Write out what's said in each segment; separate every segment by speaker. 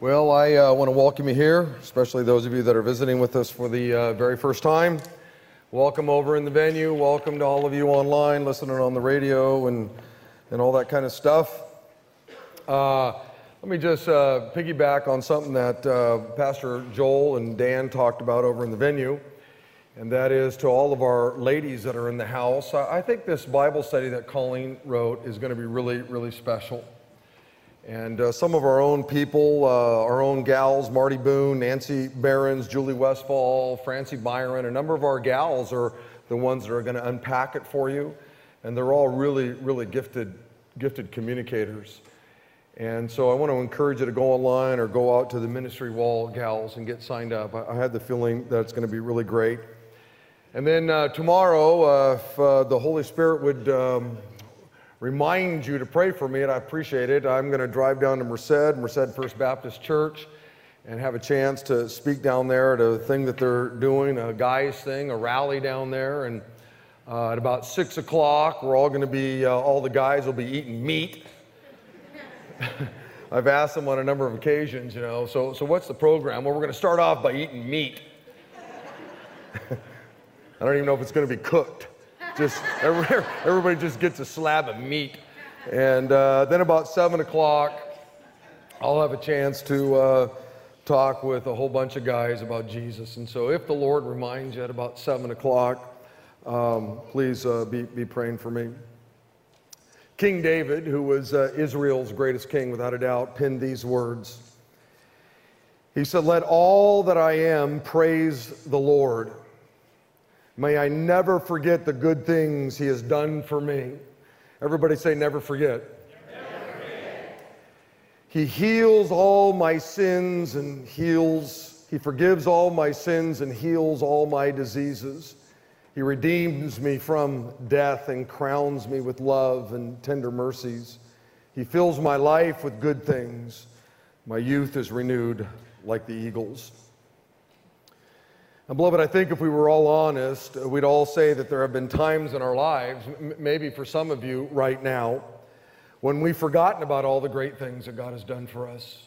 Speaker 1: Well, I uh, want to welcome you here, especially those of you that are visiting with us for the uh, very first time. Welcome over in the venue. Welcome to all of you online, listening on the radio, and, and all that kind of stuff. Uh, let me just uh, piggyback on something that uh, Pastor Joel and Dan talked about over in the venue, and that is to all of our ladies that are in the house. I, I think this Bible study that Colleen wrote is going to be really, really special. And uh, some of our own people, uh, our own gals, Marty Boone, Nancy Behrens, Julie Westfall, Francie Byron, a number of our gals are the ones that are going to unpack it for you. And they're all really, really gifted, gifted communicators. And so I want to encourage you to go online or go out to the ministry wall, gals, and get signed up. I, I had the feeling that it's going to be really great. And then uh, tomorrow, uh, if uh, the Holy Spirit would um, remind you to pray for me, and I appreciate it. I'm going to drive down to Merced, Merced First Baptist Church, and have a chance to speak down there at a thing that they're doing, a guys thing, a rally down there. And uh, at about six o'clock, we're all going to be, uh, all the guys will be eating meat. I've asked them on a number of occasions, you know, so, so what's the program? Well, we're going to start off by eating meat. I don't even know if it's going to be cooked. Just everybody just gets a slab of meat. And uh, then about seven o'clock, I'll have a chance to uh, talk with a whole bunch of guys about Jesus. And so, if the Lord reminds you at about seven o'clock, um, please uh, be, be praying for me. King David, who was uh, Israel's greatest king without a doubt, penned these words. He said, Let all that I am praise the Lord. May I never forget the good things He has done for me. Everybody say, never forget. He heals all my sins and heals, He forgives all my sins and heals all my diseases. He redeems me from death and crowns me with love and tender mercies. He fills my life with good things. My youth is renewed like the eagles. And beloved, I think if we were all honest, we'd all say that there have been times in our lives, m- maybe for some of you right now, when we've forgotten about all the great things that God has done for us.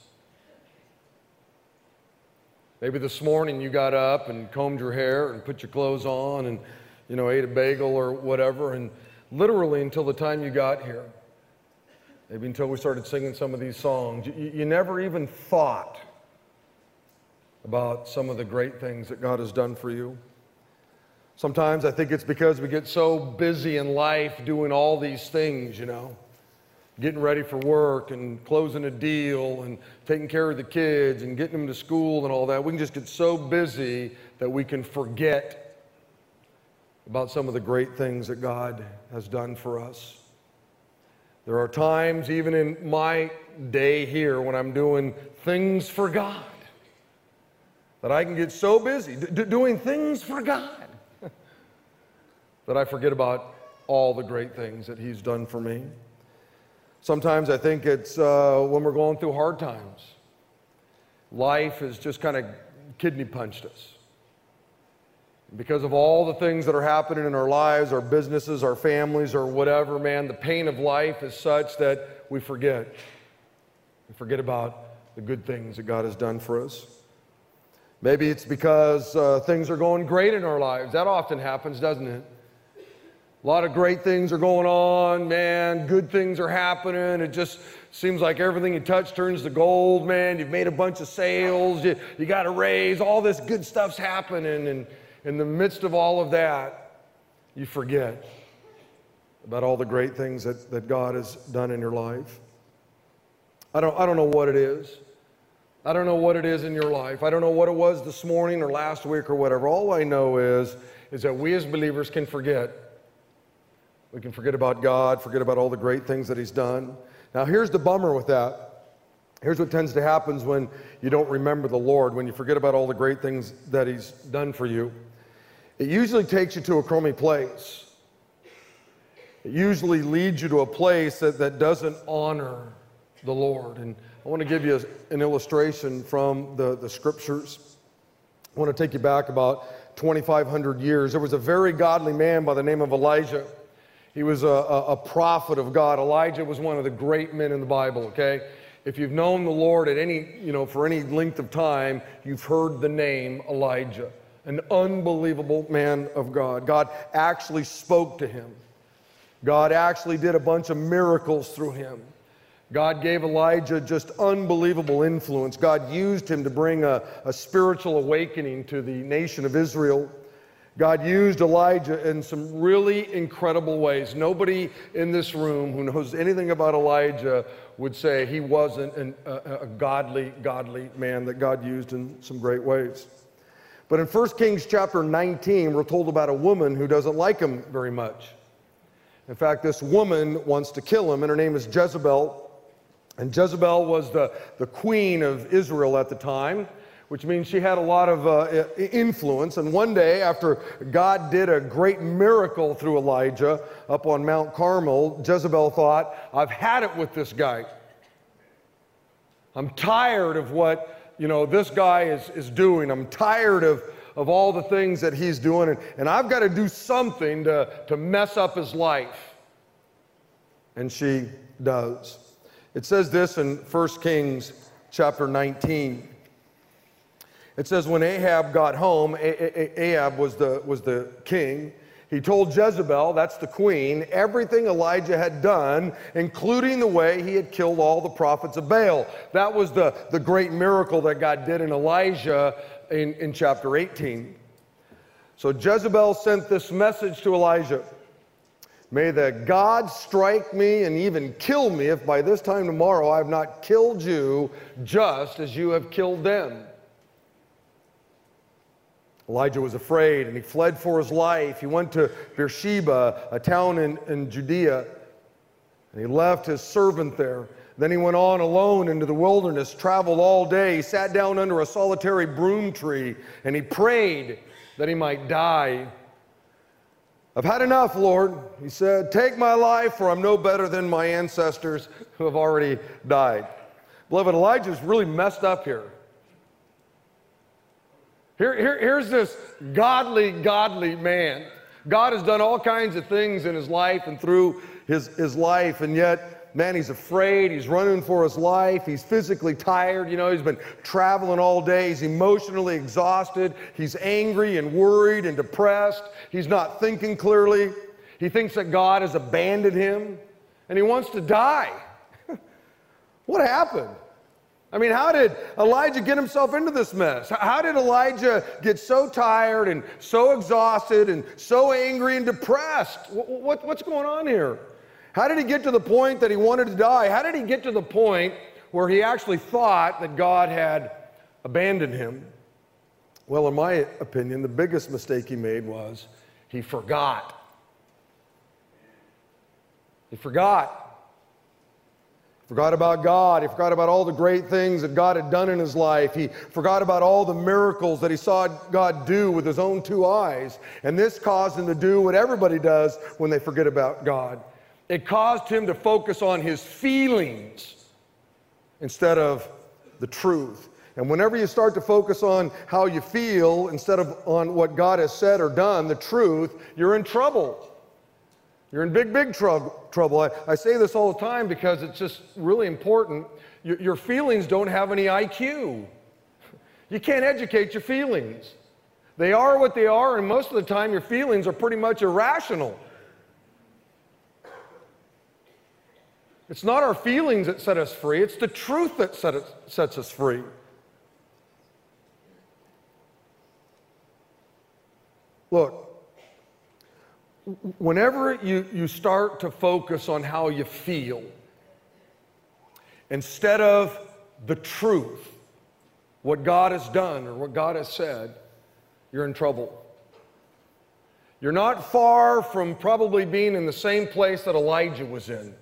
Speaker 1: Maybe this morning you got up and combed your hair and put your clothes on and, you know, ate a bagel or whatever, and literally until the time you got here, maybe until we started singing some of these songs, you, you never even thought about some of the great things that God has done for you. Sometimes I think it's because we get so busy in life doing all these things, you know, getting ready for work and closing a deal and taking care of the kids and getting them to school and all that. We can just get so busy that we can forget about some of the great things that God has done for us. There are times, even in my day here, when I'm doing things for God that I can get so busy d- doing things for God that I forget about all the great things that He's done for me. Sometimes I think it's uh, when we're going through hard times. Life has just kind of kidney punched us. Because of all the things that are happening in our lives, our businesses, our families, or whatever, man, the pain of life is such that we forget. We forget about the good things that God has done for us. Maybe it's because uh, things are going great in our lives. That often happens, doesn't it? A lot of great things are going on, man. Good things are happening. It just seems like everything you touch turns to gold, man. You've made a bunch of sales, you, you got a raise, all this good stuff's happening. And in the midst of all of that, you forget about all the great things that, that God has done in your life. I don't, I don't know what it is. I don't know what it is in your life. I don't know what it was this morning or last week or whatever. All I know is, is that we as believers can forget. We can forget about God, forget about all the great things that He's done. Now, here's the bummer with that. Here's what tends to happen when you don't remember the Lord, when you forget about all the great things that He's done for you. It usually takes you to a crummy place. It usually leads you to a place that, that doesn't honor the Lord. And I want to give you an illustration from the, the scriptures. I want to take you back about 2,500 years. There was a very godly man by the name of Elijah. He was a, a, a, prophet of God. Elijah was one of the great men in the Bible, okay? if you've known the Lord at any, you know, for any length of time, you've heard the name Elijah, an unbelievable man of God. God actually spoke to him. God actually did a bunch of miracles through him. God gave Elijah just unbelievable influence. God used him to bring a, a spiritual awakening to the nation of Israel. God used Elijah in some really incredible ways. Nobody in this room who knows anything about Elijah would say he wasn't an, a, a, godly, godly man that God used in some great ways. But in 1 Kings chapter 19, we're told about a woman who doesn't like him very much. In fact, this woman wants to kill him, and her name is Jezebel. And Jezebel was the, the queen of Israel at the time which means she had a lot of uh, influence. And one day, after God did a great miracle through Elijah up on Mount Carmel, Jezebel thought, I've had it with this guy. I'm tired of what, you know, this guy is, is doing. I'm tired of, of all the things that he's doing, and, and I've got to do something to, to mess up his life. And she does. It says this in 1 Kings chapter 19. It says, when Ahab got home, Ahab was the, was the king. He told Jezebel, that's the queen, everything Elijah had done, including the way he had killed all the prophets of Baal. That was the, the great miracle that God did in Elijah in, in chapter 18. So Jezebel sent this message to Elijah May the God strike me and even kill me if by this time tomorrow I have not killed you just as you have killed them. Elijah was afraid and he fled for his life. He went to Beersheba, a town in, in Judea, and he left his servant there. Then he went on alone into the wilderness, traveled all day. He sat down under a solitary broom tree and he prayed that he might die. I've had enough, Lord. He said, Take my life, for I'm no better than my ancestors who have already died. Beloved, Elijah's really messed up here. Here, here, here's this godly, godly man. God has done all kinds of things in his life and through his, his life, and yet, man, he's afraid. He's running for his life. He's physically tired. You know, he's been traveling all day. He's emotionally exhausted. He's angry and worried and depressed. He's not thinking clearly. He thinks that God has abandoned him, and he wants to die. what happened? I mean, how did Elijah get himself into this mess? How did Elijah get so tired and so exhausted and so angry and depressed? What, what's going on here? How did he get to the point that he wanted to die? How did he get to the point where he actually thought that God had abandoned him? Well, in my opinion, the biggest mistake he made was he forgot. He forgot forgot about God. He forgot about all the great things that God had done in his life. He forgot about all the miracles that he saw God do with his own two eyes. And this caused him to do what everybody does when they forget about God. It caused him to focus on his feelings instead of the truth. And whenever you start to focus on how you feel instead of on what God has said or done, the truth, you're in trouble. You're in big, big trouble. I, I say this all the time because it's just really important. Your, your feelings don't have any IQ. You can't educate your feelings. They are what they are, and most of the time, your feelings are pretty much irrational. It's not our feelings that set us free, it's the truth that set us, sets us free. Look, whenever you, you start to focus on how you feel instead of the truth, what God has done or what God has said, you're in trouble. You're not far from probably being in the same place that Elijah was in.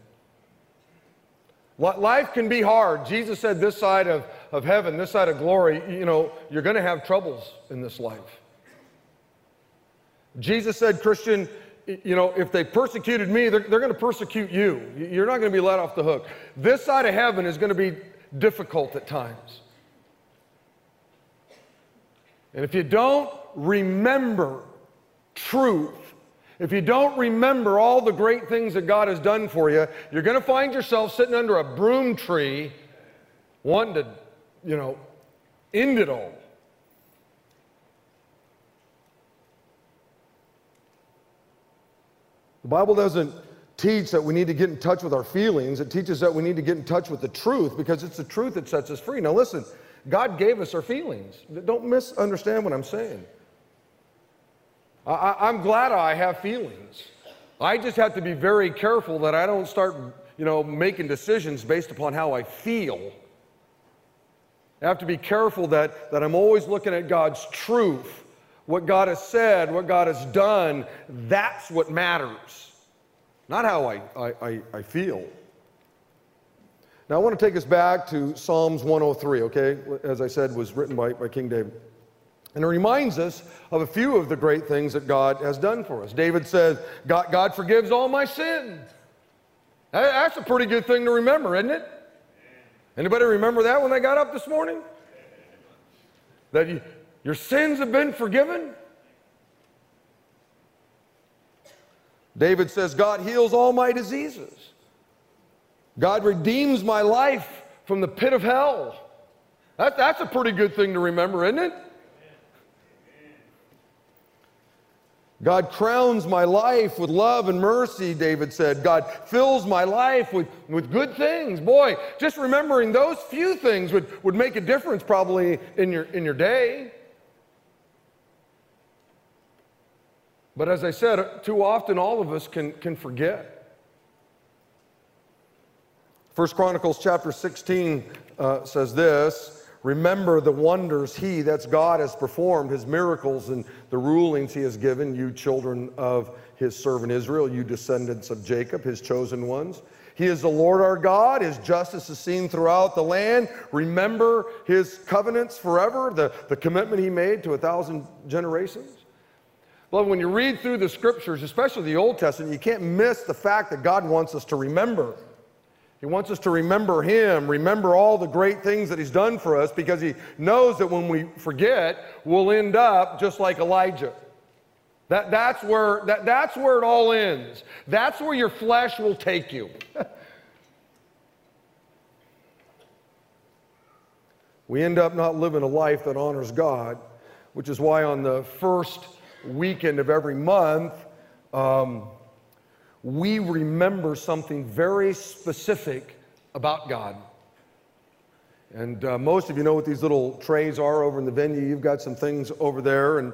Speaker 1: Life can be hard. Jesus said, This side of, of heaven, this side of glory, you know, you're going to have troubles in this life. Jesus said, Christian, you know, if they persecuted me, they're, they're going to persecute you. You're not going to be let off the hook. This side of heaven is going to be difficult at times. And if you don't remember truth, if you don't remember all the great things that God has done for you, you're going to find yourself sitting under a broom tree wanting to, you know, end it all. The Bible doesn't teach that we need to get in touch with our feelings. It teaches that we need to get in touch with the truth because it's the truth that sets us free. Now, listen, God gave us our feelings. Don't misunderstand what I'm saying. I, am glad I have feelings. I just have to be very careful that I don't start, you know, making decisions based upon how I feel. I have to be careful that, that I'm always looking at God's truth, what God has said, what God has done. That's what matters, not how I, I, I, feel. Now, I want to take us back to Psalms 103, okay? As I said, was written by, by King David. And it reminds us of a few of the great things that God has done for us. David says, God, God forgives all my sins. That's a pretty good thing to remember, isn't it? Anybody remember that when they got up this morning? That you, your sins have been forgiven? David says, God heals all my diseases. God redeems my life from the pit of hell. That, that's a pretty good thing to remember, isn't it? God crowns my life with love and mercy, David said. God fills my life with, with good things. Boy, just remembering those few things would, would make a difference probably in your, in your day. But as I said, too often all of us can, can forget. First Chronicles chapter 16 uh, says this Remember the wonders He, that's God, has performed, His miracles and the rulings He has given you, children of His servant Israel, you descendants of Jacob, His chosen ones. He is the Lord our God. His justice is seen throughout the land. Remember His covenants forever, the, the commitment He made to a thousand generations. Well, when you read through the scriptures, especially the Old Testament, you can't miss the fact that God wants us to remember. He wants us to remember Him, remember all the great things that He's done for us, because He knows that when we forget, we'll end up just like Elijah. That, that's, where, that, that's where it all ends. That's where your flesh will take you. we end up not living a life that honors God, which is why on the first weekend of every month, um, we remember something very specific about God. And uh, most of you know what these little trays are over in the venue. You've got some things over there, and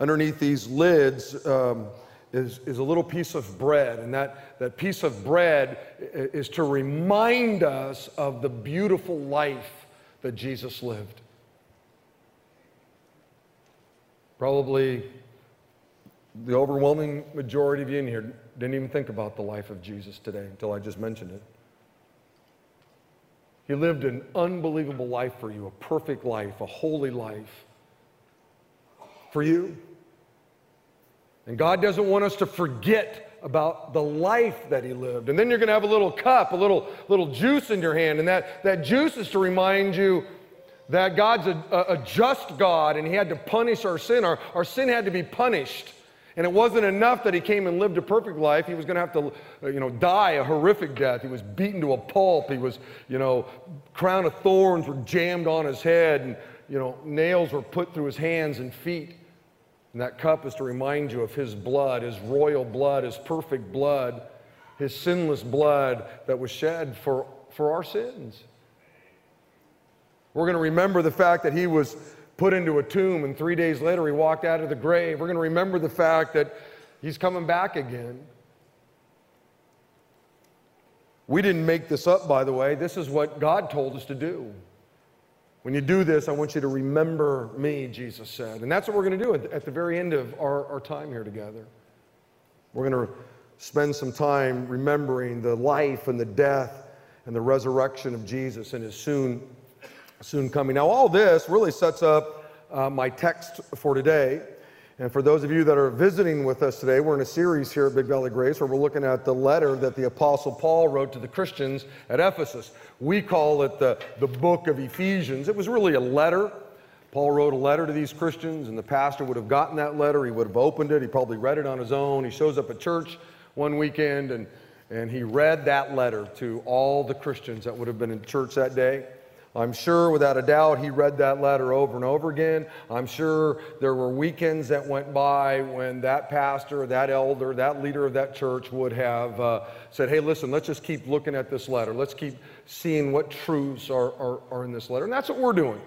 Speaker 1: underneath these lids um, is, is a little piece of bread. And that, that piece of bread is to remind us of the beautiful life that Jesus lived. Probably the overwhelming majority of you in here didn't even think about the life of Jesus today until I just mentioned it. He lived an unbelievable life for you, a perfect life, a holy life for you. And God doesn't want us to forget about the life that he lived. And then you're going to have a little cup, a little, little juice in your hand. And that, that juice is to remind you that God's a, a, just God and he had to punish our sin. Our, our sin had to be punished. And it wasn't enough that he came and lived a perfect life. He was going to have to, uh, you know, die a horrific death. He was beaten to a pulp. He was, you know, crown of thorns were jammed on his head, and you know, nails were put through his hands and feet. And that cup is to remind you of his blood, his royal blood, his perfect blood, his sinless blood that was shed for, for our sins. We're going to remember the fact that he was put into a tomb, and three days later he walked out of the grave. We're going to remember the fact that he's coming back again. We didn't make this up, by the way. This is what God told us to do. When you do this, I want you to remember me, Jesus said. And that's what we're going to do at the very end of our, our time here together. We're going to spend some time remembering the life and the death and the resurrection of Jesus and his soon soon coming. Now, all this really sets up uh, my text for today. And for those of you that are visiting with us today, we're in a series here at Big Valley Grace where we're looking at the letter that the Apostle Paul wrote to the Christians at Ephesus. We call it the, the book of Ephesians. It was really a letter. Paul wrote a letter to these Christians, and the pastor would have gotten that letter. He would have opened it. He probably read it on his own. He shows up at church one weekend, and, and he read that letter to all the Christians that would have been in church that day. I'm sure without a doubt he read that letter over and over again. I'm sure there were weekends that went by when that pastor, that elder, that leader of that church would have uh, said, Hey, listen, let's just keep looking at this letter. Let's keep seeing what truths are, are, are in this letter. And that's what we're doing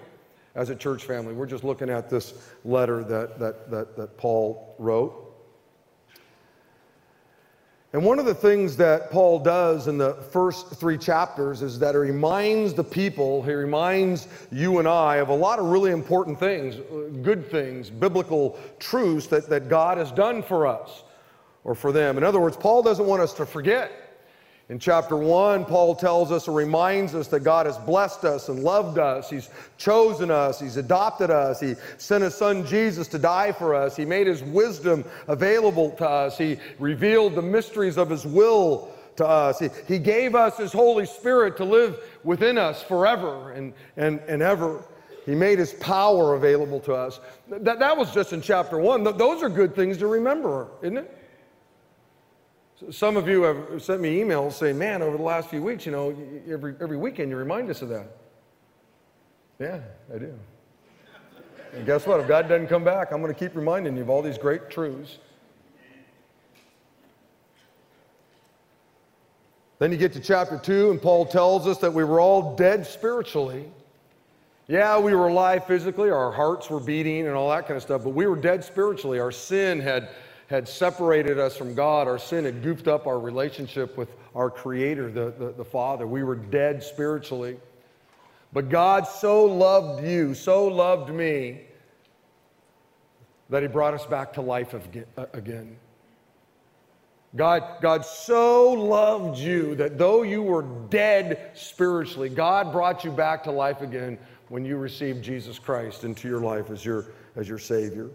Speaker 1: as a church family. We're just looking at this letter that, that, that, that Paul wrote. And one of the things that Paul does in the first three chapters is that he reminds the people, he reminds you and I of a lot of really important things, good things, biblical truths that, that God has done for us or for them. In other words, Paul doesn't want us to forget. In chapter 1, Paul tells us or reminds us that God has blessed us and loved us. He's chosen us. He's adopted us. He sent his son Jesus to die for us. He made his wisdom available to us. He revealed the mysteries of his will to us. He, he gave us his Holy Spirit to live within us forever and, and, and ever. He made his power available to us. That, that was just in chapter 1. Those are good things to remember, isn't it? Some of you have sent me emails saying, man, over the last few weeks, you know, every, every weekend you remind us of that. Yeah, I do. And guess what? If God doesn't come back, I'm going to keep reminding you of all these great truths. Then you get to chapter 2, and Paul tells us that we were all dead spiritually. Yeah, we were alive physically, our hearts were beating and all that kind of stuff, but we were dead spiritually. Our sin had had separated us from God. Our sin had goofed up our relationship with our Creator, the, the, the, Father. We were dead spiritually. But God so loved you, so loved me, that He brought us back to life uh, again. God, God so loved you that though you were dead spiritually, God brought you back to life again when you received Jesus Christ into your life as your, as your Savior.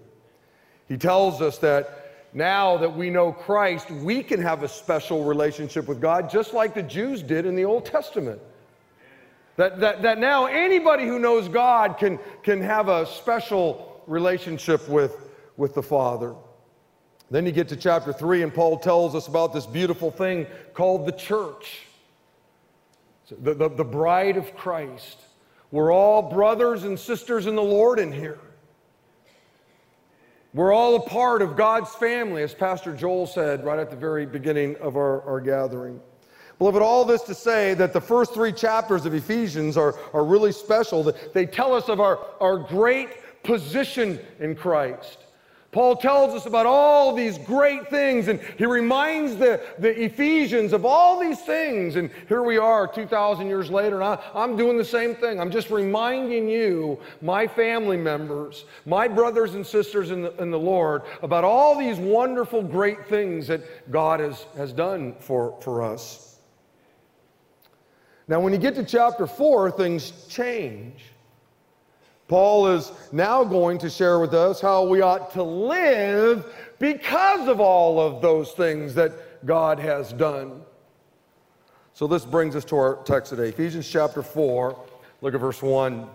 Speaker 1: He tells us that now that we know Christ, we can have a special relationship with God, just like the Jews did in the Old Testament. That, that, that now anybody who knows God can, can have a special relationship with, with the Father. Then you get to chapter 3, and Paul tells us about this beautiful thing called the church, the, the, the bride of Christ. We're all brothers and sisters in the Lord in here. We're all a part of God's family, as Pastor Joel said right at the very beginning of our, our gathering. Beloved, all this to say that the first three chapters of Ephesians are, are really special. They tell us of our, our great position in Christ. Paul tells us about all these great things, and he reminds the, the Ephesians of all these things. And here we are 2,000 years later, and I, I'm doing the same thing. I'm just reminding you, my family members, my brothers and sisters in the, in the Lord, about all these wonderful, great things that God has, has done for, for us. Now, when you get to chapter 4, things change. Paul is now going to share with us how we ought to live because of all of those things that God has done. So this brings us to our text today Ephesians chapter 4, look at verse 1.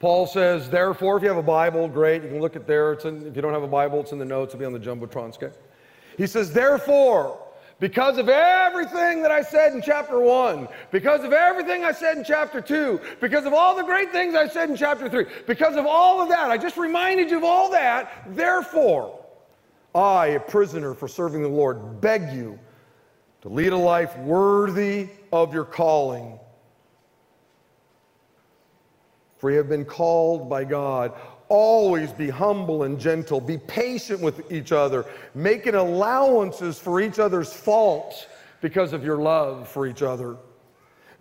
Speaker 1: Paul says, Therefore, if you have a Bible, great, you can look at there. It's in, if you don't have a Bible, it's in the notes, it'll be on the Jumbotron, okay? He says, Therefore, because of everything that I said in chapter one, because of everything I said in chapter two, because of all the great things I said in chapter three, because of all of that, I just reminded you of all that. Therefore, I, a prisoner for serving the Lord, beg you to lead a life worthy of your calling. For you have been called by God. Always be humble and gentle. Be patient with each other, making allowances for each other's faults because of your love for each other.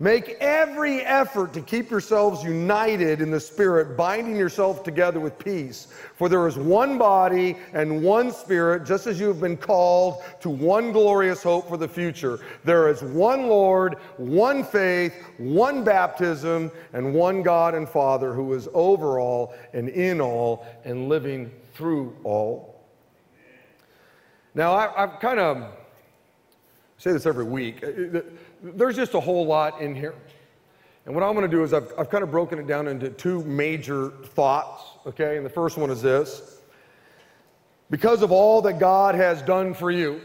Speaker 1: Make every effort to keep yourselves united in the Spirit, binding yourself together with peace. For there is one body and one Spirit, just as you have been called to one glorious hope for the future. There is one Lord, one faith, one baptism, and one God and Father who is over all and in all and living through all. Now, I, have kind of say this every week uh, uh, there's just a whole lot in here. And what I'm going to do is I've, I've kind of broken it down into two major thoughts, okay? And the first one is this because of all that God has done for you,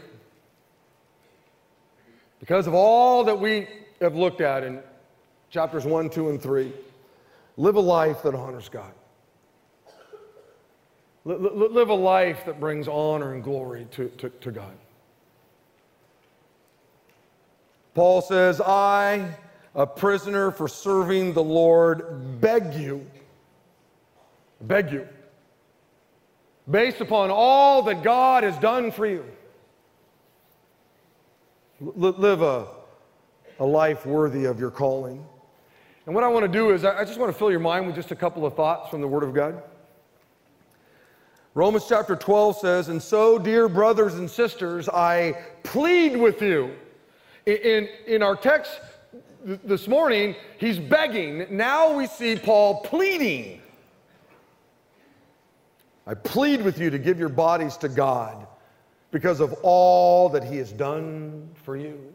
Speaker 1: because of all that we have looked at in chapters 1, 2, and 3. Live a life that honors God. Live a life that brings honor and glory to, to, to God. Paul says, I, a prisoner for serving the Lord, beg you, beg you, based upon all that God has done for you, live a, a life worthy of your calling. And what I want to do is, I just want to fill your mind with just a couple of thoughts from the Word of God. Romans chapter 12 says, And so, dear brothers and sisters, I plead with you. In, in our text this morning, he's begging. Now we see Paul pleading. I plead with you to give your bodies to God because of all that he has done for you.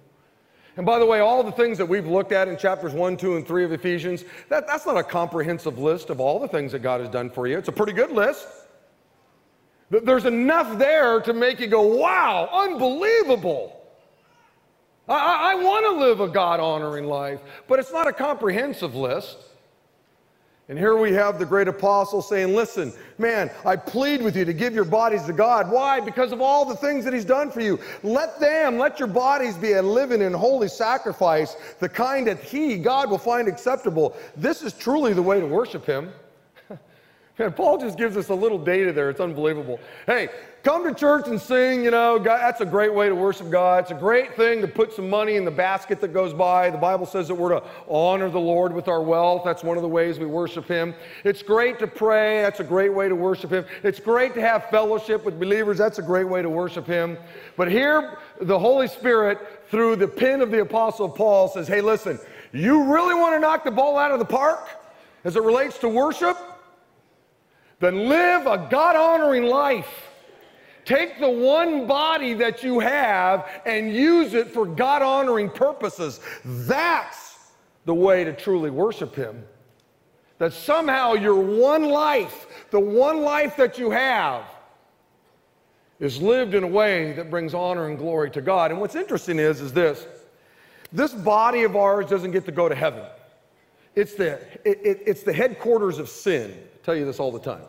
Speaker 1: And by the way, all the things that we've looked at in chapters 1, 2, and 3 of Ephesians, that, that's not a comprehensive list of all the things that God has done for you. It's a pretty good list. There's enough there to make you go, wow, unbelievable. I, I want to live a God honoring life, but it's not a comprehensive list. And here we have the great apostle saying, Listen, man, I plead with you to give your bodies to God. Why? Because of all the things that He's done for you. Let them, let your bodies be a living and holy sacrifice, the kind that He, God, will find acceptable. This is truly the way to worship Him. Man, Paul just gives us a little data there. It's unbelievable. Hey, come to church and sing, you know, God, that's a great way to worship God. It's a great thing to put some money in the basket that goes by. The Bible says that we're to honor the Lord with our wealth. That's one of the ways we worship Him. It's great to pray. That's a great way to worship Him. It's great to have fellowship with believers. That's a great way to worship Him. But here, the Holy Spirit, through the pen of the Apostle Paul, says, hey, listen, you really want to knock the ball out of the park as it relates to worship? Then live a God honoring life. Take the one body that you have and use it for God honoring purposes. That's the way to truly worship Him. That somehow your one life, the one life that you have, is lived in a way that brings honor and glory to God. And what's interesting is, is this this body of ours doesn't get to go to heaven. It's the, it, it, it's the headquarters of sin. I tell you this all the time.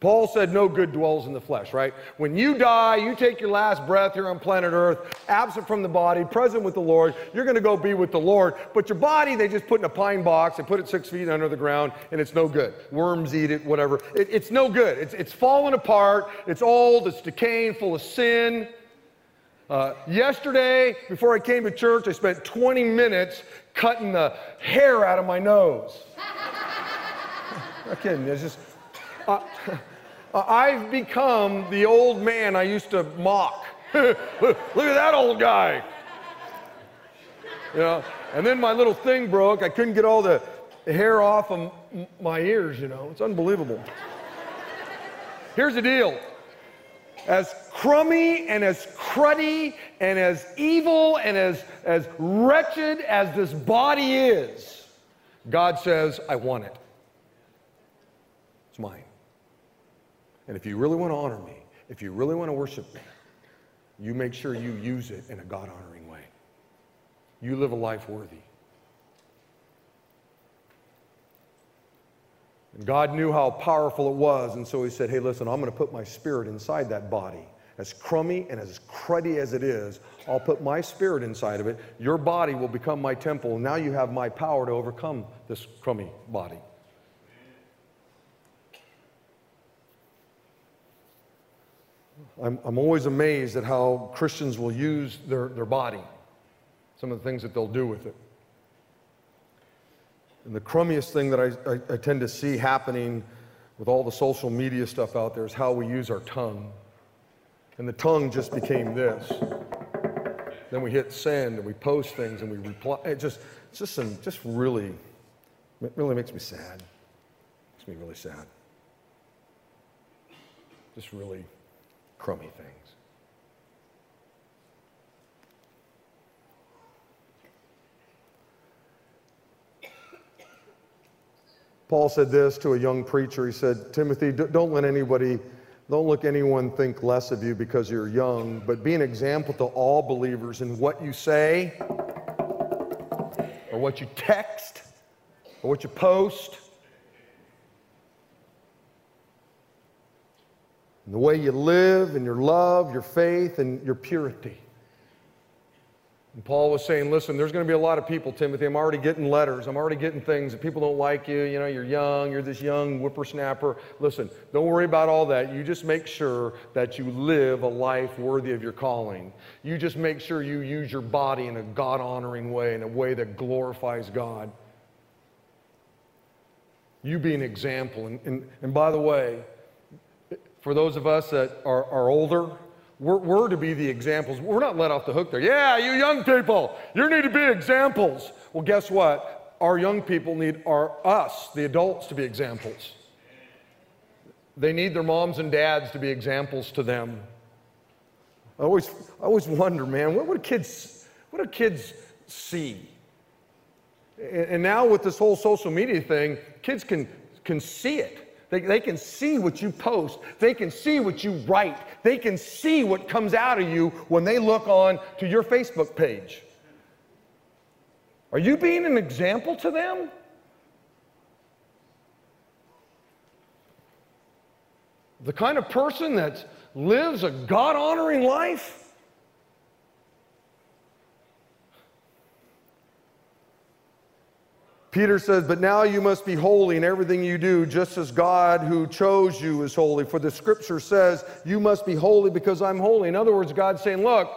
Speaker 1: Paul said, No good dwells in the flesh, right? When you die, you take your last breath here on planet Earth, absent from the body, present with the Lord, you're going to go be with the Lord. But your body, they just put in a pine box, they put it six feet under the ground, and it's no good. Worms eat it, whatever. It, it's no good. It's, it's falling apart, it's old, it's decaying, full of sin. Uh, yesterday, before I came to church, I spent 20 minutes cutting the hair out of my nose. Not kidding. It's just. Uh, I've become the old man I used to mock. look, look, at that old guy. You know, and then my little thing broke. I couldn't get all the hair off of my ears, you know. It's unbelievable. Here's the deal. As crummy and as cruddy and as evil and as, as wretched as this body is, God says, I want it. It's mine. And if you really want to honor me, if you really want to worship me, you make sure you use it in a God honoring way. You live a life worthy. And God knew how powerful it was, and so He said, Hey, listen, I'm going to put my spirit inside that body. As crummy and as cruddy as it is, I'll put my spirit inside of it. Your body will become my temple, now you have my power to overcome this crummy body. I'm, I'm always amazed at how Christians will use their, their body, some of the things that they'll do with it. And the crummiest thing that I, I, I tend to see happening with all the social media stuff out there is how we use our tongue. And the tongue just became this. Then we hit send and we post things and we reply. It just, it's just some, just really, it really makes me sad. It Makes me really sad. Just really crummy things. Paul said this to a young preacher. He said, Timothy, don't let anybody, don't look anyone think less of you because you're young, but be an example to all believers in what you say, or what you text or what you post. The way you live and your love, your faith, and your purity. And Paul was saying, listen, there's going to be a lot of people, Timothy. I'm already getting letters. I'm already getting things that people don't like you. You know, you're young. You're this young whippersnapper. Listen, don't worry about all that. You just make sure that you live a life worthy of your calling. You just make sure you use your body in a God honoring way, in a way that glorifies God. You be an example. And, and, and by the way, for those of us that are, are older, we're, we're, to be the examples. We're not let off the hook there. Yeah, you young people, you need to be examples. Well, guess what? Our young people need our us, the adults, to be examples. They need their moms and dads to be examples to them. I always, I always wonder, man, what, do kids, what do kids see? And, and now with this whole social media thing, kids can, can see it. They, they can see what you post. They can see what you write. They can see what comes out of you when they look on to your Facebook page. Are you being an example to them? The kind of person that lives a God honoring life? Peter says, But now you must be holy in everything you do, just as God who chose you is holy. For the scripture says, You must be holy because I'm holy. In other words, God's saying, Look,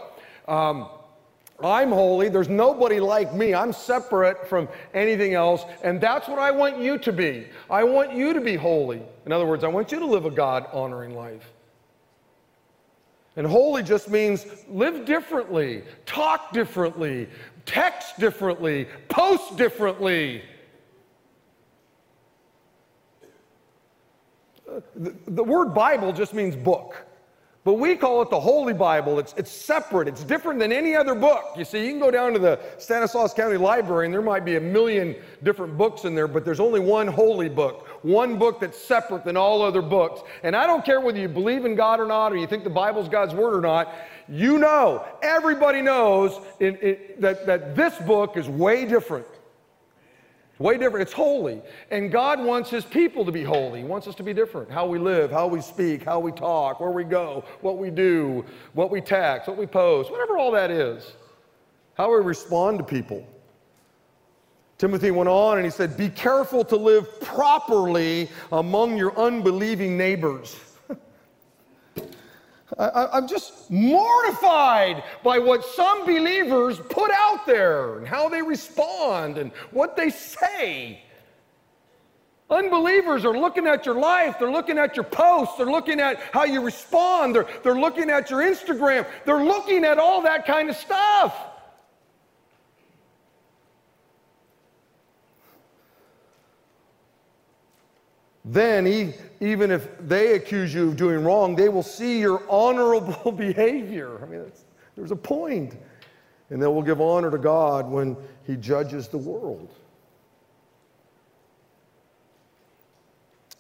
Speaker 1: um, I'm holy. There's nobody like me. I'm separate from anything else. And that's what I want you to be. I want you to be holy. In other words, I want you to live a God honoring life. And holy just means live differently, talk differently, text differently, post differently. The, the, word Bible just means book. But we call it the Holy Bible. It's, it's separate, it's different than any other book. You see, you can go down to the Stanislaus County Library and there might be a million different books in there, but there's only one holy book, one book that's separate than all other books. And I don't care whether you believe in God or not, or you think the Bible's God's Word or not, you know, everybody knows that, that this book is way different. Way different. It's holy. And God wants His people to be holy. He wants us to be different. How we live, how we speak, how we talk, where we go, what we do, what we text, what we post, whatever all that is. How we respond to people. Timothy went on and he said, Be careful to live properly among your unbelieving neighbors. I, am just mortified by what some believers put out there and how they respond and what they say. Unbelievers are looking at your life, they're looking at your posts, they're looking at how you respond, they're, they're looking at your Instagram, they're looking at all that kind of stuff. Then, he, even if they accuse you of doing wrong, they will see your honorable behavior. I mean, there's a point. And they will give honor to God when He judges the world.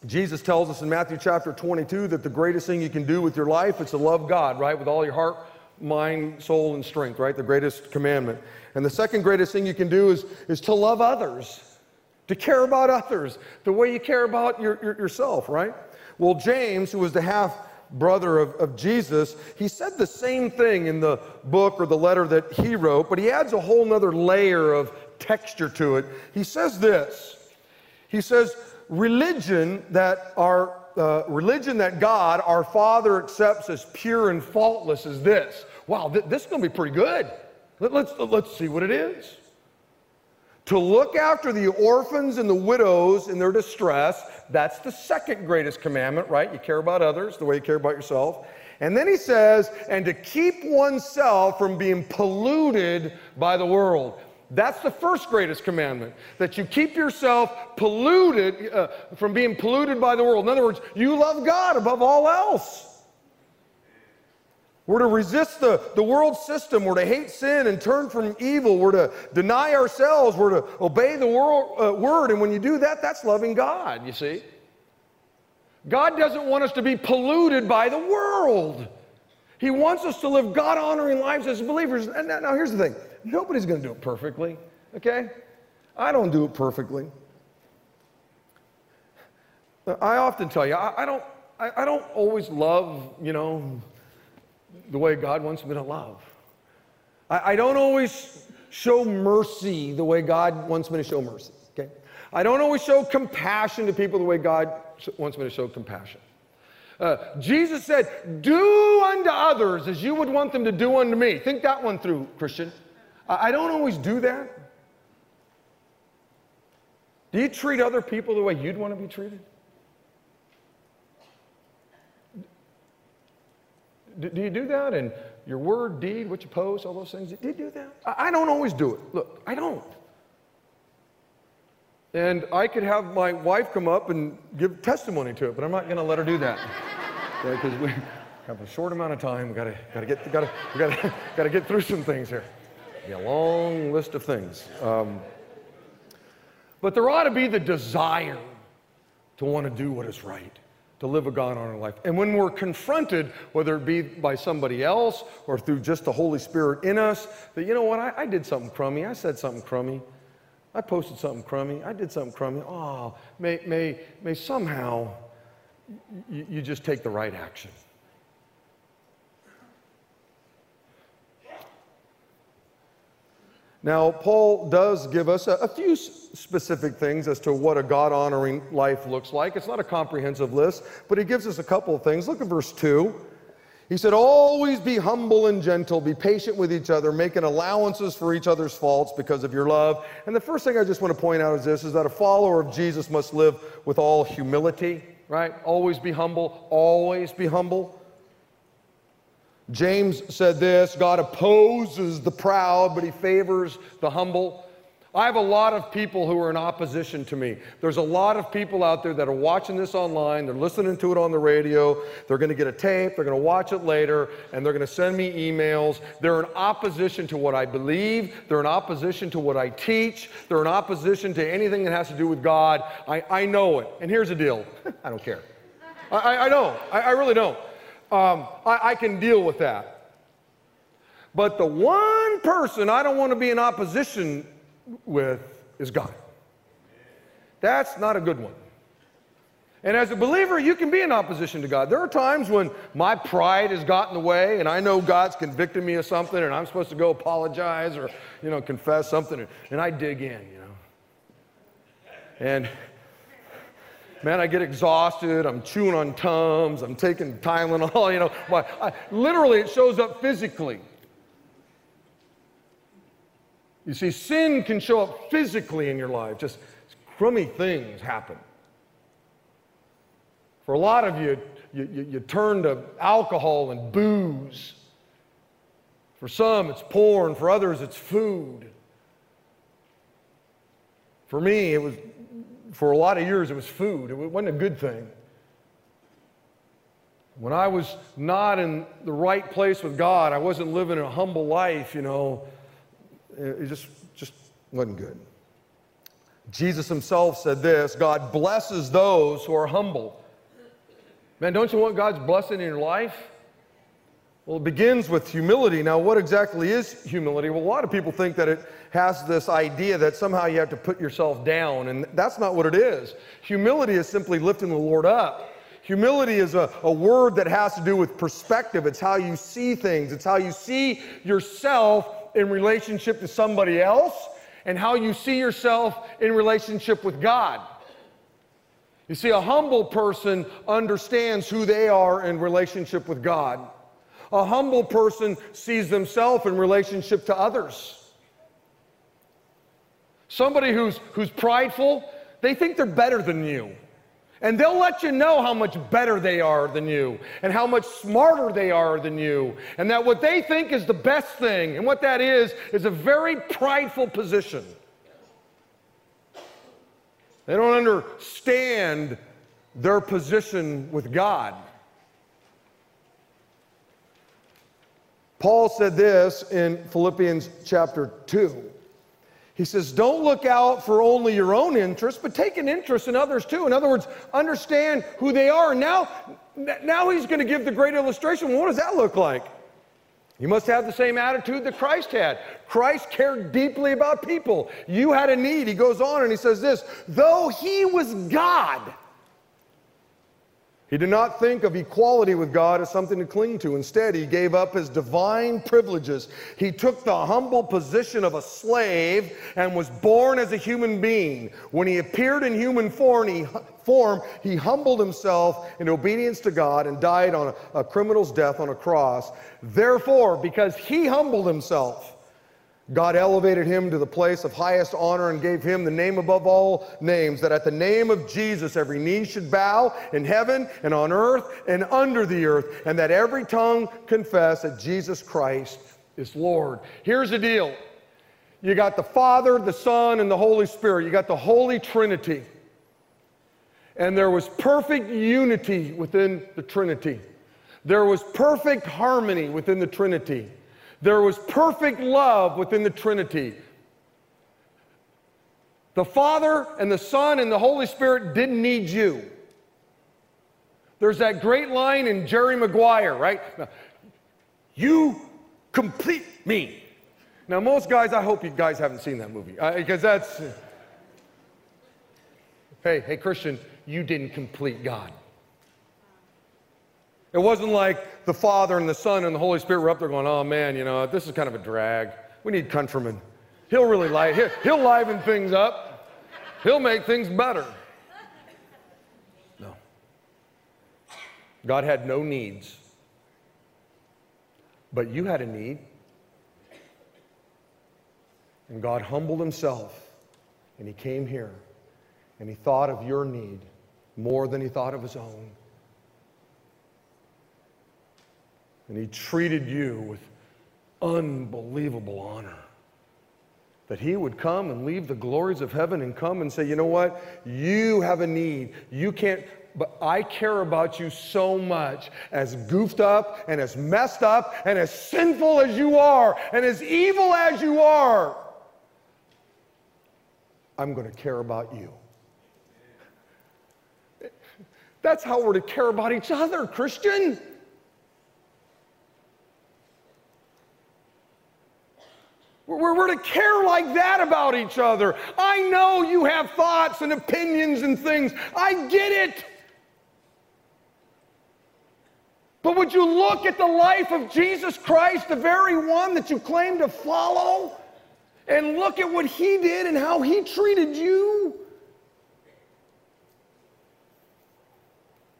Speaker 1: Jesus tells us in Matthew chapter 22 that the greatest thing you can do with your life is to love God, right? With all your heart, mind, soul, and strength, right? The greatest commandment. And the second greatest thing you can do is, is to love others to care about others the way you care about your, your, yourself, right? Well, James, who was the half brother of, of Jesus, he said the same thing in the book or the letter that he wrote, but he adds a whole nother layer of texture to it. He says this He says, religion that our uh, religion that God, our Father, accepts as pure and faultless is this. Wow, th- this is going to be pretty good. Let, let's, let's see what it is to look after the orphans and the widows in their distress. That's the second greatest commandment, right? You care about others the way you care about yourself. And then he says, and to keep oneself from being polluted by the world. That's the first greatest commandment, that you keep yourself polluted, uh, from being polluted by the world. In other words, you love God above all else. We're to resist the, the world system. We're to hate sin and turn from evil. We're to deny ourselves. We're to obey the world, uh, word. And when you do that, that's loving God, you see. God doesn't want us to be polluted by the world. He wants us to live God honoring lives as believers. And now, here's the thing nobody's going to do it perfectly, okay? I don't do it perfectly. I often tell you, I, I don't, I, I don't always love, you know, the way God wants me to love. I, I don't always show mercy the way God wants me to show mercy, okay? I don't always show compassion to people the way God wants me to show compassion. Uh, Jesus said, Do unto others as you would want them to do unto me. Think that one through, Christian. I, I don't always do that. Do you treat other people the way you'd want to be treated? Do, do you do that? And your word, deed, what you post, all those things? Do you do that? I, I don't always do it. Look, I don't. And I could have my wife come up and give testimony to it, but I'm not going to let her do that. Because okay, we have a short amount of time. We got to got to get got to got to got to get through some things here. Be a long list of things. Um, but there ought to be the desire to want to do what is right, to live a God honoring life. And when we're confronted, whether it be by somebody else or through just the Holy Spirit in us, that, you know what, I, I did something crummy, I said something crummy, I posted something crummy, I did something crummy. Oh, may, may, may somehow you, you just take the right action. Now, Paul does give us a, a few specific things as to what a God honoring life looks like. It's not a comprehensive list, but he gives us a couple of things. Look at verse 2. He said, Always be humble and gentle, be patient with each other, making allowances for each other's faults because of your love. And the first thing I just want to point out is this is that a follower of Jesus must live with all humility, right? Always be humble, always be humble. James said this God opposes the proud, but he favors the humble. I have a lot of people who are in opposition to me. There's a lot of people out there that are watching this online, they're listening to it on the radio, they're going to get a tape, they're going to watch it later, and they're going to send me emails. They're in opposition to what I believe, they're in opposition to what I teach, they're in opposition to anything that has to do with God. I, I know it. And here's the deal I don't care. I, I don't. I, I really don't um, I, I can deal with that. But the one person I don't want to be in opposition with is God. That's not a good one. And as a believer, you can be in opposition to God. There are times when my pride has gotten the way and I know God's convicted me of something and I'm supposed to go apologize or, you know, confess something and I dig in, you know. And Man, I get exhausted. I'm chewing on Tums. I'm taking Tylenol. You know, I, literally, it shows up physically. You see, sin can show up physically in your life. Just crummy things happen. For a lot of you, you, you, you turn to alcohol and booze. For some, it's porn. For others, it's food. For me, it was for a lot of years, it was food. It wasn't a good thing. When I was not in the right place with God, I wasn't living a humble life, you know, it just, just wasn't good. Jesus himself said this God blesses those who are humble. Man, don't you want God's blessing in your life? Well, it begins with humility. Now, what exactly is humility? Well, a lot of people think that it has this idea that somehow you have to put yourself down, and that's not what it is. Humility is simply lifting the Lord up. Humility is a, a word that has to do with perspective. It's how you see things, it's how you see yourself in relationship to somebody else, and how you see yourself in relationship with God. You see, a humble person understands who they are in relationship with God. A humble person sees themselves in relationship to others. Somebody who's, who's prideful, they think they're better than you. And they'll let you know how much better they are than you and how much smarter they are than you. And that what they think is the best thing, and what that is, is a very prideful position. They don't understand their position with God. Paul said this in Philippians chapter 2. He says, Don't look out for only your own interest, but take an interest in others too. In other words, understand who they are. Now, now he's going to give the great illustration. What does that look like? You must have the same attitude that Christ had. Christ cared deeply about people. You had a need. He goes on and he says this though he was God, he did not think of equality with God as something to cling to. Instead, he gave up his divine privileges. He took the humble position of a slave and was born as a human being. When he appeared in human form, he, form, he humbled himself in obedience to God and died on a, a criminal's death on a cross. Therefore, because he humbled himself, God elevated him to the place of highest honor and gave him the name above all names, that at the name of Jesus every knee should bow in heaven and on earth and under the earth, and that every tongue confess that Jesus Christ is Lord. Here's the deal you got the Father, the Son, and the Holy Spirit, you got the Holy Trinity. And there was perfect unity within the Trinity. There was perfect harmony within the Trinity. There was perfect love within the Trinity. The Father and the Son and the Holy Spirit didn't need you. There's that great line in Jerry Maguire, right? You complete me. Now, most guys, I hope you guys haven't seen that movie because uh, that's. Hey, hey, Christian, you didn't complete God. It wasn't like the Father and the Son and the Holy Spirit were up there going, oh man, you know, this is kind of a drag. We need Countryman. He'll really li- he'll, he'll liven things up. He'll make things better. No. God had no needs. But you had a need. And God humbled himself and he came here and he thought of your need more than he thought of his own. And he treated you with unbelievable honor. That he would come and leave the glories of heaven and come and say, you know what? You have a need. You can't, but I care about you so much, as goofed up and as messed up and as sinful as you are and as evil as you are. I'm going to care about you. That's how we're to care about each other, Christian. We're, we're to care like that about each other. I know you have thoughts and opinions and things. I get it. But would you look at the life of Jesus Christ, the very one that you claim to follow, and look at what he did and how he treated you?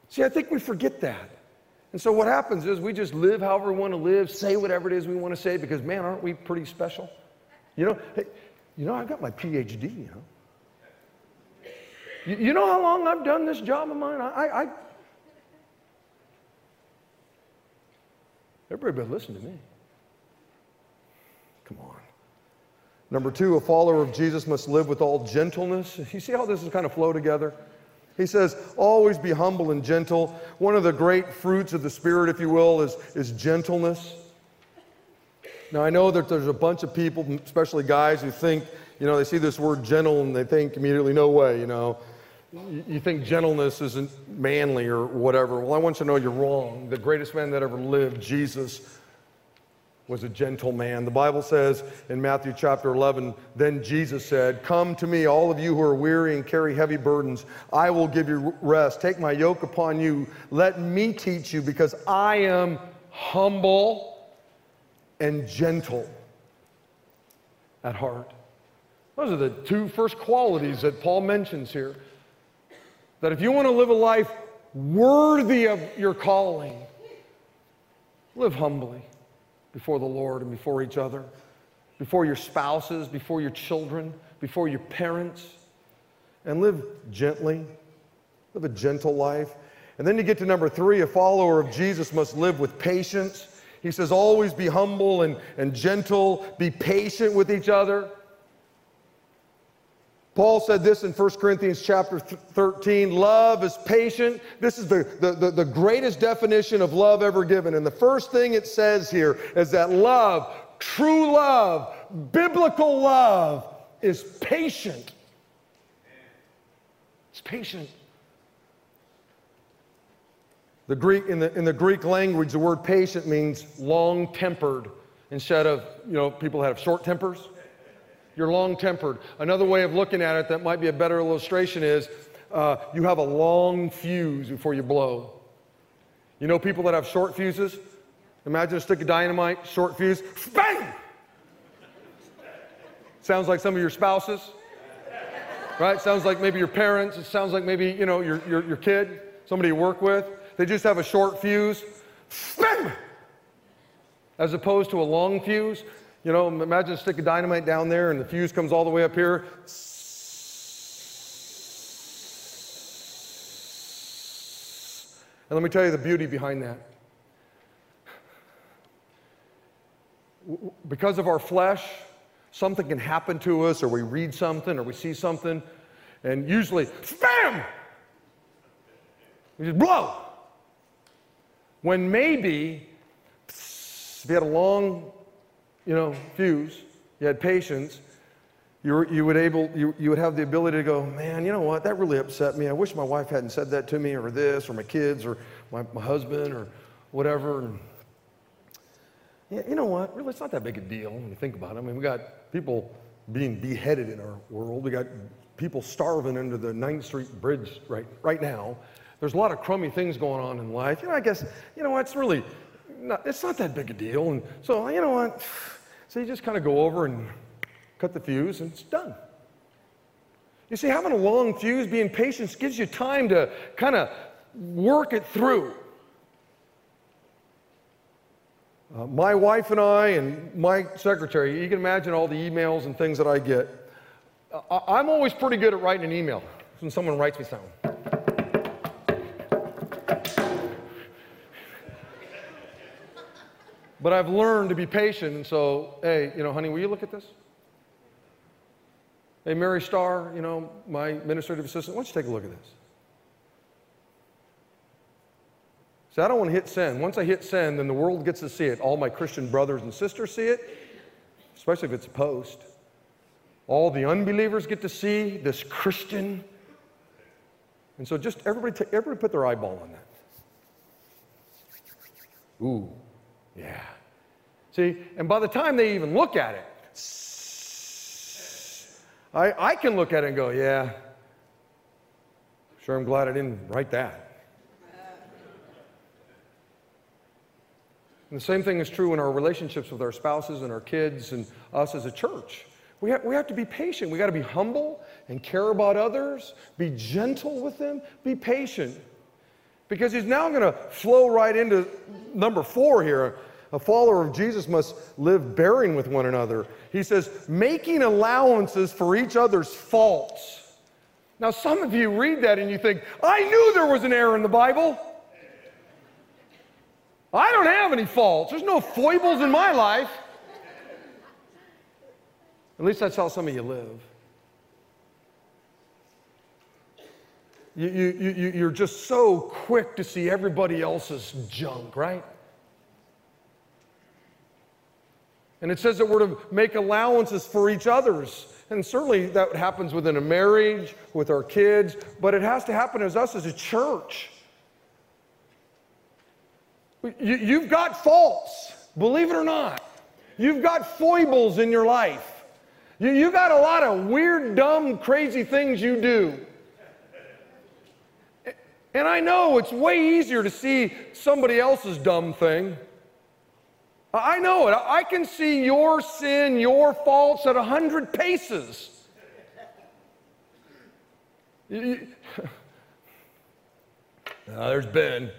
Speaker 1: See, I think we forget that. And so what happens is we just live however we want to live, say whatever it is we want to say, because man, aren't we pretty special? You know, hey, you know, I got my PhD, you know. You, you know how long I've done this job of mine? I, I, I everybody better listen to me. Come on. Number two, a follower of Jesus must live with all gentleness. You see how this is kind of flow together? He says, always be humble and gentle. One of the great fruits of the Spirit, if you will, is, is gentleness. Now, I know that there's a bunch of people, especially guys, who think, you know, they see this word gentle and they think immediately, no way, you know. You think gentleness isn't manly or whatever. Well, I want you to know you're wrong. The greatest man that ever lived, Jesus, was a gentle man. The Bible says in Matthew chapter 11, then Jesus said, Come to me, all of you who are weary and carry heavy burdens. I will give you rest. Take my yoke upon you. Let me teach you, because I am humble and gentle at heart. Those are the two first qualities that Paul mentions here. That if you want to live a life worthy of your calling, live humbly before the Lord and before each other, before your spouses, before your children, before your parents, and live gently, live a gentle life. And then you get to number three a follower of Jesus must live with patience. He says, always be humble and, and gentle, be patient with each other. Paul said this in 1 Corinthians chapter 13 love is patient. This is the, the, the, the, greatest definition of love ever given. And the first thing it says here is that love, true love, biblical love, is patient. It's patient. The Greek, in, the, in the Greek language, the word patient means long tempered instead of, you know, people have short tempers. You're long tempered. Another way of looking at it that might be a better illustration is uh, you have a long fuse before you blow. You know people that have short fuses? Imagine a stick of dynamite, short fuse, bang! Sounds like some of your spouses, right? Sounds like maybe your parents. It sounds like maybe, you know, your, your, your kid, somebody you work with. They just have a short fuse, bang! As opposed to a long fuse. You know, imagine a stick of dynamite down there and the fuse comes all the way up here. And let me tell you the beauty behind that. Because of our flesh, something can happen to us, or we read something, or we see something, and usually, bam! We just blow. When maybe, if you had a long, you know, fuse, you had patience, you, you, would able, you, you would have the ability to go, man, you know what, that really upset me. I wish my wife hadn't said that to me, or this, or my kids, or my, my husband, or whatever. And, yeah, you know what, really, it's not that big a deal when you think about it. I mean, we got people being beheaded in our world. We got people starving under the 9th Street Bridge right, right now. There's a lot of crummy things going on in life. You know, I guess, you know, what, it's really, not, it's not that big a deal. And so, you know what, so you just kind of go over and cut the fuse, and it's done. You see, having a long fuse, being patient, gives you time to kind of work it through. Uh, my wife and I, and my secretary, you can imagine all the emails and things that I get. I'm always pretty good at writing an email when someone writes me something. But I've learned to be patient, and so, hey, you know, honey, will you look at this? Hey, Mary Starr, you know, my administrative assistant, why don't you take a look at this? See, I don't want to hit send. Once I hit send, then the world gets to see it. All my Christian brothers and sisters see it, especially if it's a post. All the unbelievers get to see this Christian. And so just everybody, everybody put their eyeball on that. Ooh, yeah. See, and by the time they even look at it, I, I can look at it and go, yeah, sure, I'm glad I didn't write that. And the same thing is true in our relationships with our spouses and our kids and us as a church. We have, we have to be patient. We got to be humble and care about others, be gentle with them, be patient. Because he's now going to flow right into number four here. A follower of Jesus must live bearing with one another. He says, making allowances for each other's faults. Now, some of you read that and you think, I knew there was an error in the Bible. I don't have any faults. There's no foibles in my life. At least that's how some of you live. You, you, you, you're just so quick to see everybody else's junk, right? And it says that we're to make allowances for each other's. And certainly that happens within a marriage, with our kids, but it has to happen as us as a church. You, have got faults, believe it or not. You've got foibles in your life. You, you got a lot of weird, dumb, crazy things you do. And I know it's way easier to see somebody else's dumb thing. I know it. I can see your sin, your faults at a hundred paces. there's Ben.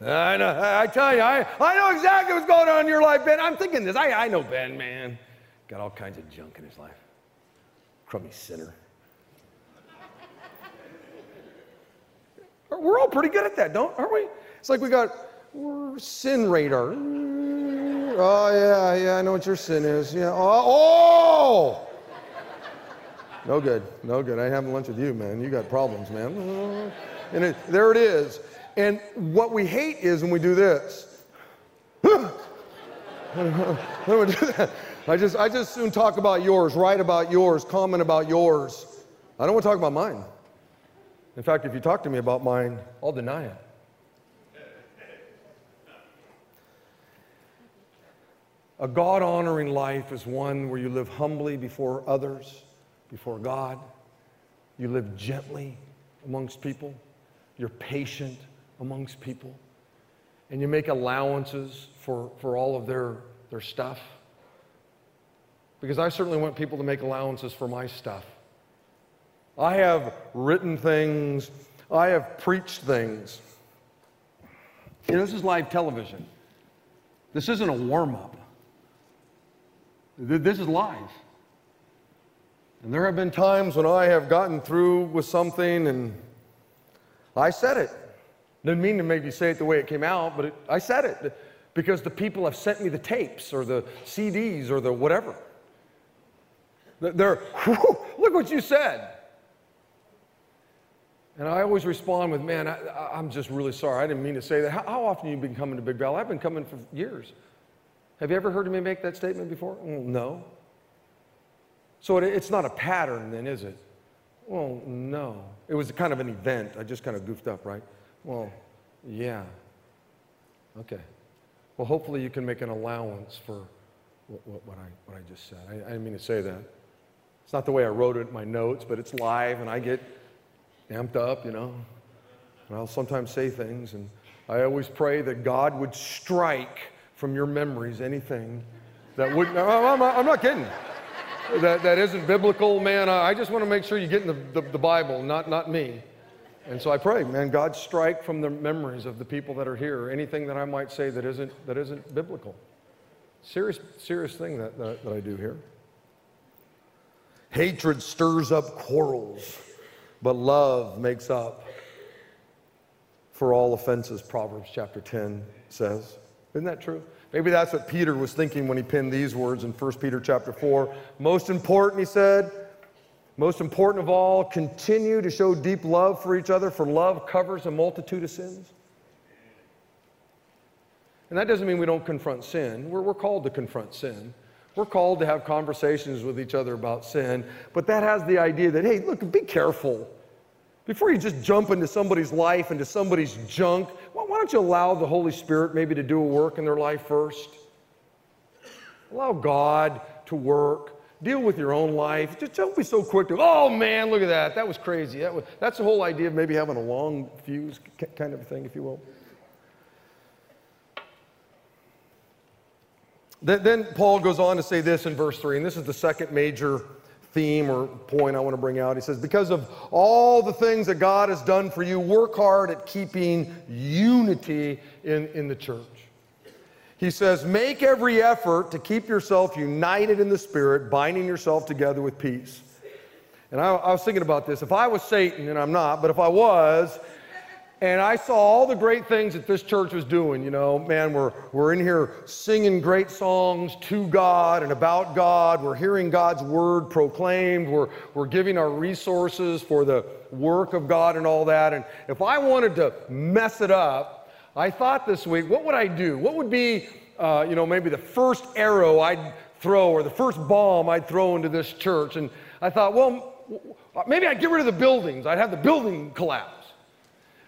Speaker 1: I know. I tell you, I, I know exactly what's going on in your life, Ben. I'm thinking this. I, I know Ben, man. Got all kinds of junk in his life. Crummy sinner. We're all pretty good at that, don't aren't we? It's like we got sin radar. Oh yeah, yeah, I know what your sin is. Yeah. Oh, oh! No good, no good. I ain't having lunch with you, man. You got problems, man. And it, there it is. And what we hate is when we do this. I just, I just soon talk about yours, write about yours, comment about yours. I don't want to talk about mine. In fact, if you talk to me about mine, I'll deny it. A God honoring life is one where you live humbly before others, before God. You live gently amongst people. You're patient amongst people. And you make allowances for, for all of their, their stuff. Because I certainly want people to make allowances for my stuff. I have written things, I have preached things. You know, this is live television. This isn't a warm up. This is live. And there have been times when I have gotten through with something and I said it. Didn't mean to maybe say it the way it came out, but it, I said it because the people have sent me the tapes or the CDs or the whatever. They're, whew, look what you said. And I always respond with, man, I, am just really sorry. I didn't mean to say that. How, how, often have you been coming to Big Valley? I've been coming for years. Have you ever heard me make that statement before? Well, no. So it, it's not a pattern then, is it? Well, no. It was kind of an event. I just kind of goofed up, right? Well, yeah. Okay. Well, hopefully you can make an allowance for what, what, what I, what I just said. I, I didn't mean to say that. It's not the way I wrote it in my notes, but it's live and I get amped up, you know. And I'll sometimes say things, and I always pray that God would strike from your memories anything that would. No, I'm, not, I'm not kidding. That, that isn't biblical, man. I just want to make sure you get in the, the, the Bible, not, not me. And so I pray, man, God strike from the memories of the people that are here anything that I might say that isn't, that isn't biblical. Serious, serious thing that, that, that I do here. Hatred stirs up quarrels, but love makes up for all offenses, Proverbs chapter 10 says. Isn't that true? Maybe that's what Peter was thinking when he penned these words in 1 Peter chapter 4. Most important, he said, most important of all, continue to show deep love for each other, for love covers a multitude of sins. And that doesn't mean we don't confront sin. We're, we're called to confront sin. We're called to have conversations with each other about sin, but that has the idea that, hey, look, be careful. Before you just jump into somebody's life, into somebody's junk, why don't you allow the Holy Spirit maybe to do a work in their life first? Allow God to work. Deal with your own life. Just don't be so quick to, oh man, look at that. That was crazy. That was, that's the whole idea of maybe having a long fuse kind of thing, if you will. Then Paul goes on to say this in verse 3, and this is the second major theme or point I want to bring out. He says, Because of all the things that God has done for you, work hard at keeping unity in, in the church. He says, Make every effort to keep yourself united in the Spirit, binding yourself together with peace. And I, I was thinking about this. If I was Satan, and I'm not, but if I was, and I saw all the great things that this church was doing. You know, man, we're, we're in here singing great songs to God and about God. We're hearing God's word proclaimed. We're, we're giving our resources for the work of God and all that. And if I wanted to mess it up, I thought this week, what would I do? What would be, uh, you know, maybe the first arrow I'd throw or the first bomb I'd throw into this church? And I thought, well, maybe I'd get rid of the buildings. I'd have the building collapse.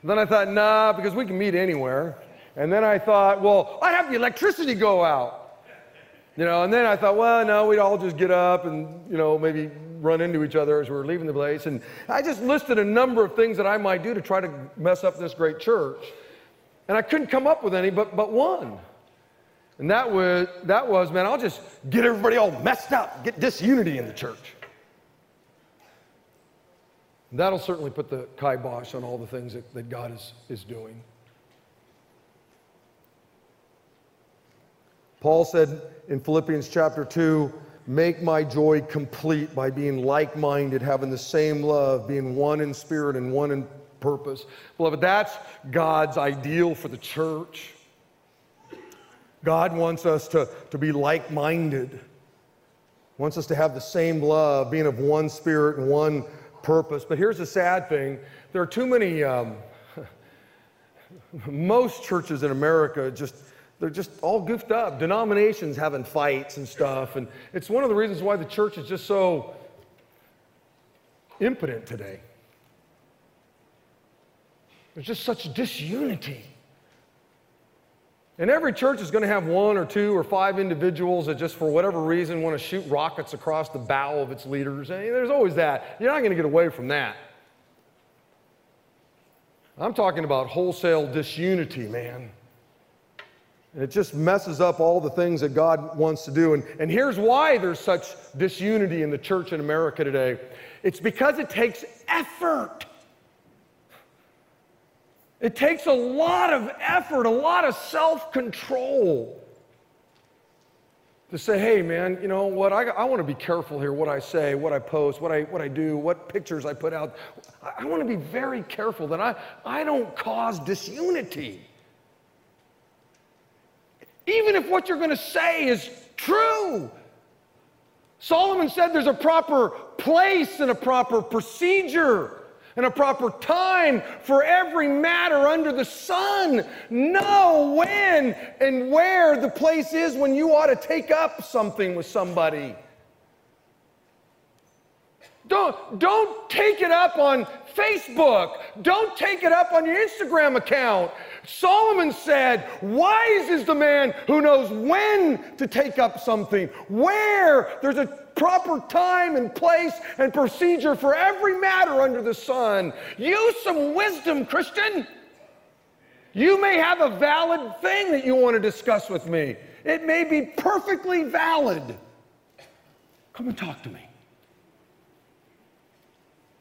Speaker 1: Then I thought, nah, because we can meet anywhere. And then I thought, well, I'd have the electricity go out. You know, and then I thought, well, no, we'd all just get up and, you know, maybe run into each other as we were leaving the place. And I just listed a number of things that I might do to try to mess up this great church. And I couldn't come up with any but, but one. And that was, that was, man, I'll just get everybody all messed up, get disunity in the church. That'll certainly put the kibosh on all the things that, that God is, is doing. Paul said in Philippians chapter 2 make my joy complete by being like minded, having the same love, being one in spirit and one in purpose. Beloved, that's God's ideal for the church. God wants us to, to be like minded, wants us to have the same love, being of one spirit and one purpose. But here's the sad thing there are too many, um, most churches in America just, they're just all goofed up. Denominations having fights and stuff. And it's one of the reasons why the church is just so impotent today. There's just such disunity. And every church is going to have one or two or five individuals that just for whatever reason want to shoot rockets across the bow of its leaders. And there's always that. You're not going to get away from that. I'm talking about wholesale disunity, man. And it just messes up all the things that God wants to do. And, and here's why there's such disunity in the church in America today it's because it takes effort. It takes a lot of effort, a lot of self control to say, hey, man, you know what? I, I want to be careful here what I say, what I post, what I, what I do, what pictures I put out. I, I want to be very careful that I, I don't cause disunity. Even if what you're going to say is true. Solomon said there's a proper place and a proper procedure and a proper time for every matter under the sun. Know when and where the place is when you ought to take up something with somebody. Don't, don't take it up on Facebook. Don't take it up on your Instagram account. Solomon said, Wise is the man who knows when to take up something, where there's a proper time and place and procedure for every matter under the sun. Use some wisdom, Christian. You may have a valid thing that you want to discuss with me, it may be perfectly valid. Come and talk to me.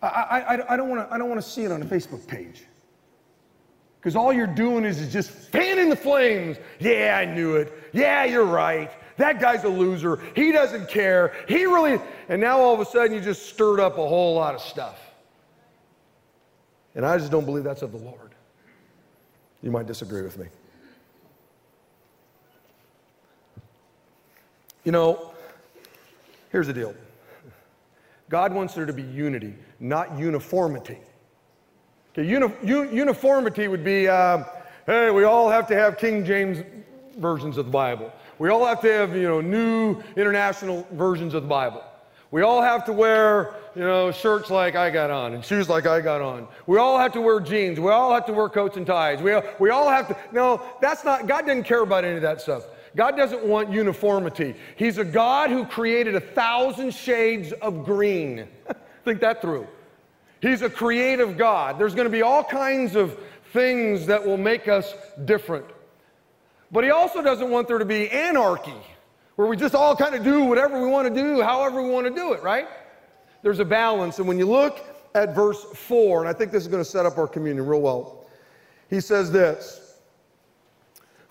Speaker 1: I, I, I don't want to see it on a Facebook page. Because all you're doing is, is just fanning the flames. Yeah, I knew it. Yeah, you're right. That guy's a loser. He doesn't care. He really, and now all of a sudden you just stirred up a whole lot of stuff. And I just don't believe that's of the Lord. You might disagree with me. You know, here's the deal God wants there to be unity, not uniformity. Okay, uni- uniformity would be uh, hey, we all have to have King James versions of the Bible. We all have to have, you know, new international versions of the Bible. We all have to wear, you know, shirts like I got on and shoes like I got on. We all have to wear jeans. We all have to wear coats and ties. We, we all have to. No, that's not, God doesn't care about any of that stuff. God doesn't want uniformity. He's a God who created a thousand shades of green. Think that through. He's a creative God. There's going to be all kinds of things that will make us different. But he also doesn't want there to be anarchy, where we just all kind of do whatever we want to do, however we want to do it, right? There's a balance. And when you look at verse 4, and I think this is going to set up our communion real well, he says this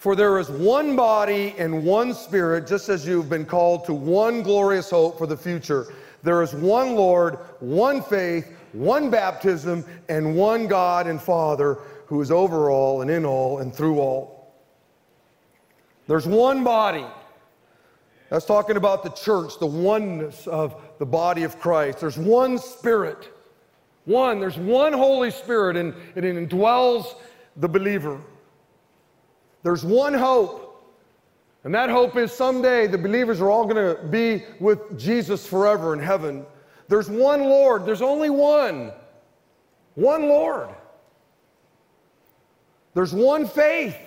Speaker 1: For there is one body and one spirit, just as you've been called to one glorious hope for the future. There is one Lord, one faith, one baptism, and one God and Father who is over all and in all and through all. There's one body. That's talking about the church, the oneness of the body of Christ. There's one Spirit. One, there's one Holy Spirit, and, it indwells the believer. There's one hope. And that hope is someday the believers are all going to be with Jesus forever in heaven. There's one Lord. There's only one. One Lord. There's one faith.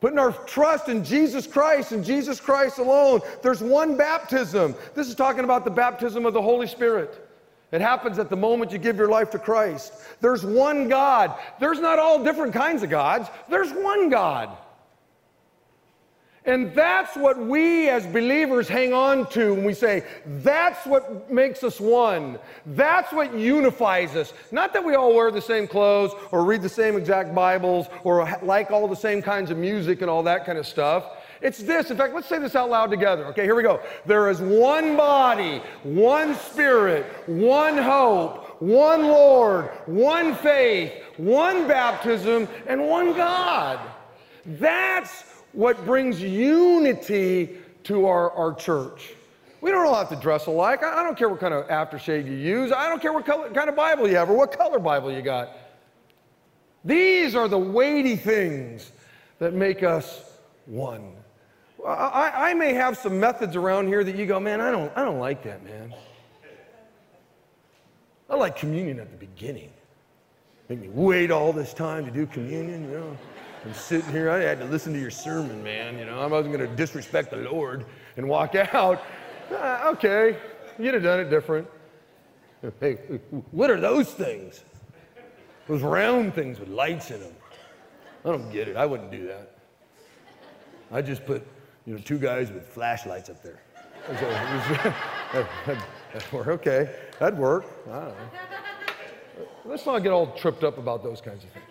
Speaker 1: Putting our trust in Jesus Christ and Jesus Christ alone. There's one baptism. This is talking about the baptism of the Holy Spirit. It happens at the moment you give your life to Christ. There's one God. There's not all different kinds of gods, there's one God. And that's what we as believers hang on to when we say, that's what makes us one. That's what unifies us. Not that we all wear the same clothes or read the same exact Bibles or like all the same kinds of music and all that kind of stuff. It's this. In fact, let's say this out loud together. Okay, here we go. There is one body, one spirit, one hope, one Lord, one faith, one baptism, and one God. That's what brings unity to our, our church. We don't all have to dress alike. I, don't care what kind of aftershave you use. I don't care what color, kind of Bible you have or what color Bible you got. These are the weighty things that make us one. I, I, may have some methods around here that you go, man, I don't, I don't like that, man. I like communion at the beginning. Make me wait all this time to do communion, you know. I'm sitting here, I had to listen to your sermon, man. You know, I wasn't going to disrespect the Lord and walk out. Uh, okay, you'd have done it different. Hey, what are those things? Those round things with lights in them. I don't get it. I wouldn't do that. I just put, you know, two guys with flashlights up there. work. Okay, that'd work. I don't know. Let's not get all tripped up about those kinds of things.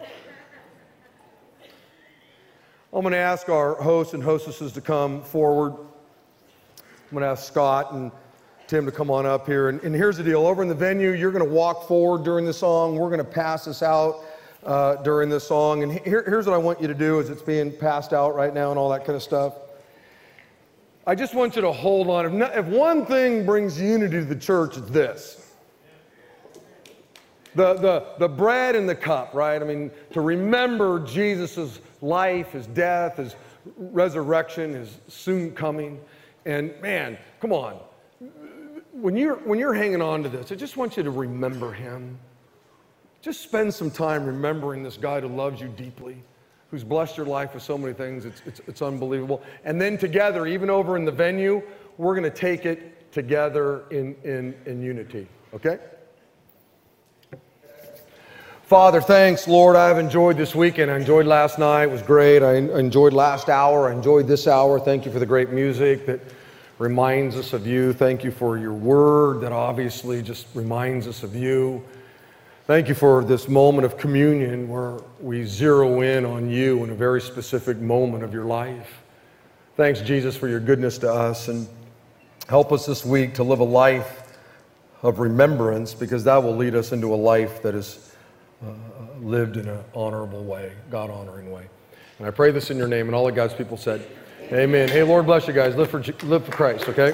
Speaker 1: I'm going to ask our hosts and hostesses to come forward. I'm going to ask Scott and Tim to come on up here. And, and here's the deal over in the venue, you're going to walk forward during the song. We're going to pass this out uh, during this song. And here, here's what I want you to do as it's being passed out right now and all that kind of stuff. I just want you to hold on. If, not, if one thing brings unity to the church, it's this. The, the, the bread and the cup, right? I mean, to remember Jesus' life, his death, his resurrection, his soon coming. And man, come on. When you're, when you're hanging on to this, I just want you to remember him. Just spend some time remembering this God who loves you deeply, who's blessed your life with so many things. It's, it's, it's unbelievable. And then together, even over in the venue, we're going to take it together in, in, in unity, okay? Father, thanks, Lord. I've enjoyed this weekend. I enjoyed last night. It was great. I enjoyed last hour. I enjoyed this hour. Thank you for the great music that reminds us of you. Thank you for your word that obviously just reminds us of you. Thank you for this moment of communion where we zero in on you in a very specific moment of your life. Thanks, Jesus, for your goodness to us. And help us this week to live a life of remembrance because that will lead us into a life that is uh, lived in an honorable way, God honoring way. And I pray this in your name, and all of God's people said, Amen. Hey, Lord bless you guys. Live for, live for Christ, okay?